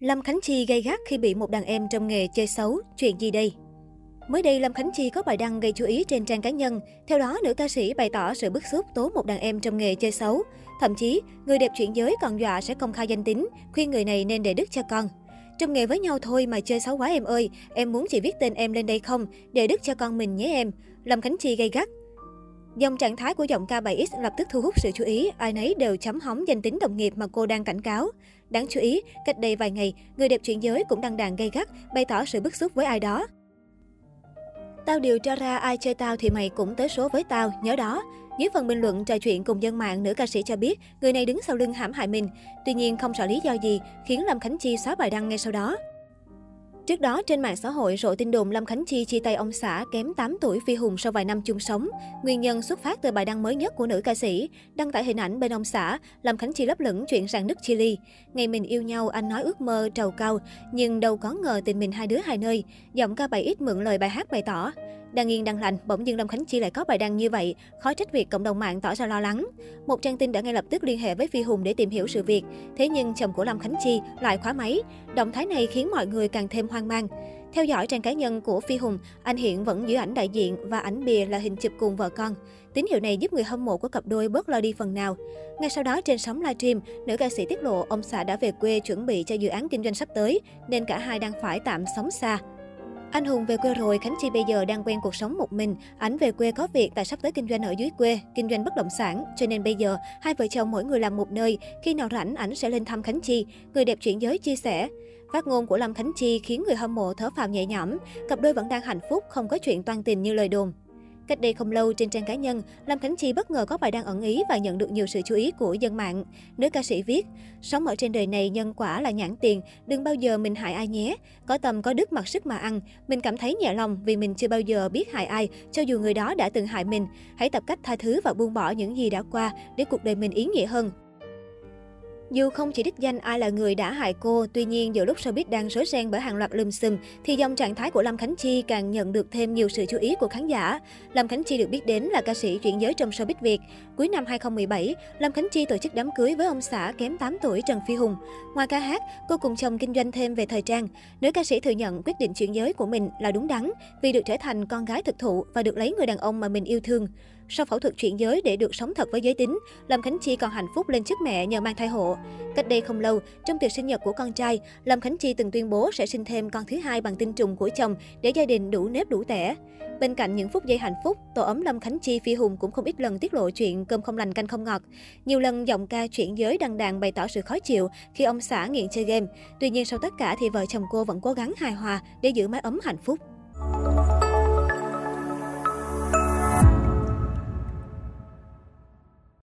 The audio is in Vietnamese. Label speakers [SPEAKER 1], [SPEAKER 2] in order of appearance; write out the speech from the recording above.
[SPEAKER 1] Lâm Khánh Chi gây gắt khi bị một đàn em trong nghề chơi xấu, chuyện gì đây? Mới đây, Lâm Khánh Chi có bài đăng gây chú ý trên trang cá nhân. Theo đó, nữ ca sĩ bày tỏ sự bức xúc tố một đàn em trong nghề chơi xấu. Thậm chí, người đẹp chuyển giới còn dọa sẽ công khai danh tính, khuyên người này nên để đức cho con. Trong nghề với nhau thôi mà chơi xấu quá em ơi, em muốn chị viết tên em lên đây không, để đức cho con mình nhé em. Lâm Khánh Chi gây gắt. Dòng trạng thái của giọng ca 7X lập tức thu hút sự chú ý, ai nấy đều chấm hóng danh tính đồng nghiệp mà cô đang cảnh cáo. Đáng chú ý, cách đây vài ngày, người đẹp chuyển giới cũng đăng đàn gây gắt, bày tỏ sự bức xúc với ai đó. Tao điều tra ra ai chơi tao thì mày cũng tới số với tao, nhớ đó. Dưới phần bình luận trò chuyện cùng dân mạng, nữ ca sĩ cho biết người này đứng sau lưng hãm hại mình. Tuy nhiên không rõ lý do gì khiến Lâm Khánh Chi xóa bài đăng ngay sau đó. Trước đó, trên mạng xã hội rộ tin đồn Lâm Khánh Chi chia tay ông xã kém 8 tuổi Phi Hùng sau vài năm chung sống. Nguyên nhân xuất phát từ bài đăng mới nhất của nữ ca sĩ, đăng tải hình ảnh bên ông xã, Lâm Khánh Chi lấp lửng chuyện rằng nước Chile. Ngày mình yêu nhau, anh nói ước mơ trầu cao, nhưng đâu có ngờ tình mình hai đứa hai nơi. Giọng ca 7 ít mượn lời bài hát bày tỏ. Đang yên đang lành, bỗng dưng Lâm Khánh Chi lại có bài đăng như vậy, khó trách việc cộng đồng mạng tỏ ra lo lắng. Một trang tin đã ngay lập tức liên hệ với Phi Hùng để tìm hiểu sự việc. Thế nhưng chồng của Lâm Khánh Chi lại khóa máy. Động thái này khiến mọi người càng thêm hoang mang. Theo dõi trang cá nhân của Phi Hùng, anh hiện vẫn giữ ảnh đại diện và ảnh bìa là hình chụp cùng vợ con. Tín hiệu này giúp người hâm mộ của cặp đôi bớt lo đi phần nào. Ngay sau đó trên sóng livestream, nữ ca sĩ tiết lộ ông xã đã về quê chuẩn bị cho dự án kinh doanh sắp tới, nên cả hai đang phải tạm sống xa. Anh Hùng về quê rồi, Khánh Chi bây giờ đang quen cuộc sống một mình. Ảnh về quê có việc tại sắp tới kinh doanh ở dưới quê, kinh doanh bất động sản. Cho nên bây giờ, hai vợ chồng mỗi người làm một nơi. Khi nào rảnh, ảnh sẽ lên thăm Khánh Chi. Người đẹp chuyển giới chia sẻ. Phát ngôn của Lâm Khánh Chi khiến người hâm mộ thở phào nhẹ nhõm. Cặp đôi vẫn đang hạnh phúc, không có chuyện toan tình như lời đồn. Cách đây không lâu, trên trang cá nhân, Lâm Khánh Chi bất ngờ có bài đăng ẩn ý và nhận được nhiều sự chú ý của dân mạng. Nữ ca sĩ viết, sống ở trên đời này nhân quả là nhãn tiền, đừng bao giờ mình hại ai nhé. Có tầm có đức mặc sức mà ăn. Mình cảm thấy nhẹ lòng vì mình chưa bao giờ biết hại ai, cho dù người đó đã từng hại mình. Hãy tập cách tha thứ và buông bỏ những gì đã qua để cuộc đời mình ý nghĩa hơn. Dù không chỉ đích danh ai là người đã hại cô, tuy nhiên giữa lúc showbiz đang rối ren bởi hàng loạt lùm xùm, thì dòng trạng thái của Lâm Khánh Chi càng nhận được thêm nhiều sự chú ý của khán giả. Lâm Khánh Chi được biết đến là ca sĩ chuyển giới trong showbiz Việt. Cuối năm 2017, Lâm Khánh Chi tổ chức đám cưới với ông xã kém 8 tuổi Trần Phi Hùng. Ngoài ca hát, cô cùng chồng kinh doanh thêm về thời trang. Nữ ca sĩ thừa nhận quyết định chuyển giới của mình là đúng đắn vì được trở thành con gái thực thụ và được lấy người đàn ông mà mình yêu thương. Sau phẫu thuật chuyển giới để được sống thật với giới tính, Lâm Khánh Chi còn hạnh phúc lên chức mẹ nhờ mang thai hộ. Cách đây không lâu, trong tiệc sinh nhật của con trai, Lâm Khánh Chi từng tuyên bố sẽ sinh thêm con thứ hai bằng tinh trùng của chồng để gia đình đủ nếp đủ tẻ. Bên cạnh những phút giây hạnh phúc, tổ ấm Lâm Khánh Chi Phi Hùng cũng không ít lần tiết lộ chuyện cơm không lành canh không ngọt. Nhiều lần giọng ca chuyển giới đăng đàn bày tỏ sự khó chịu khi ông xã nghiện chơi game. Tuy nhiên sau tất cả thì vợ chồng cô vẫn cố gắng hài hòa để giữ mái ấm hạnh phúc.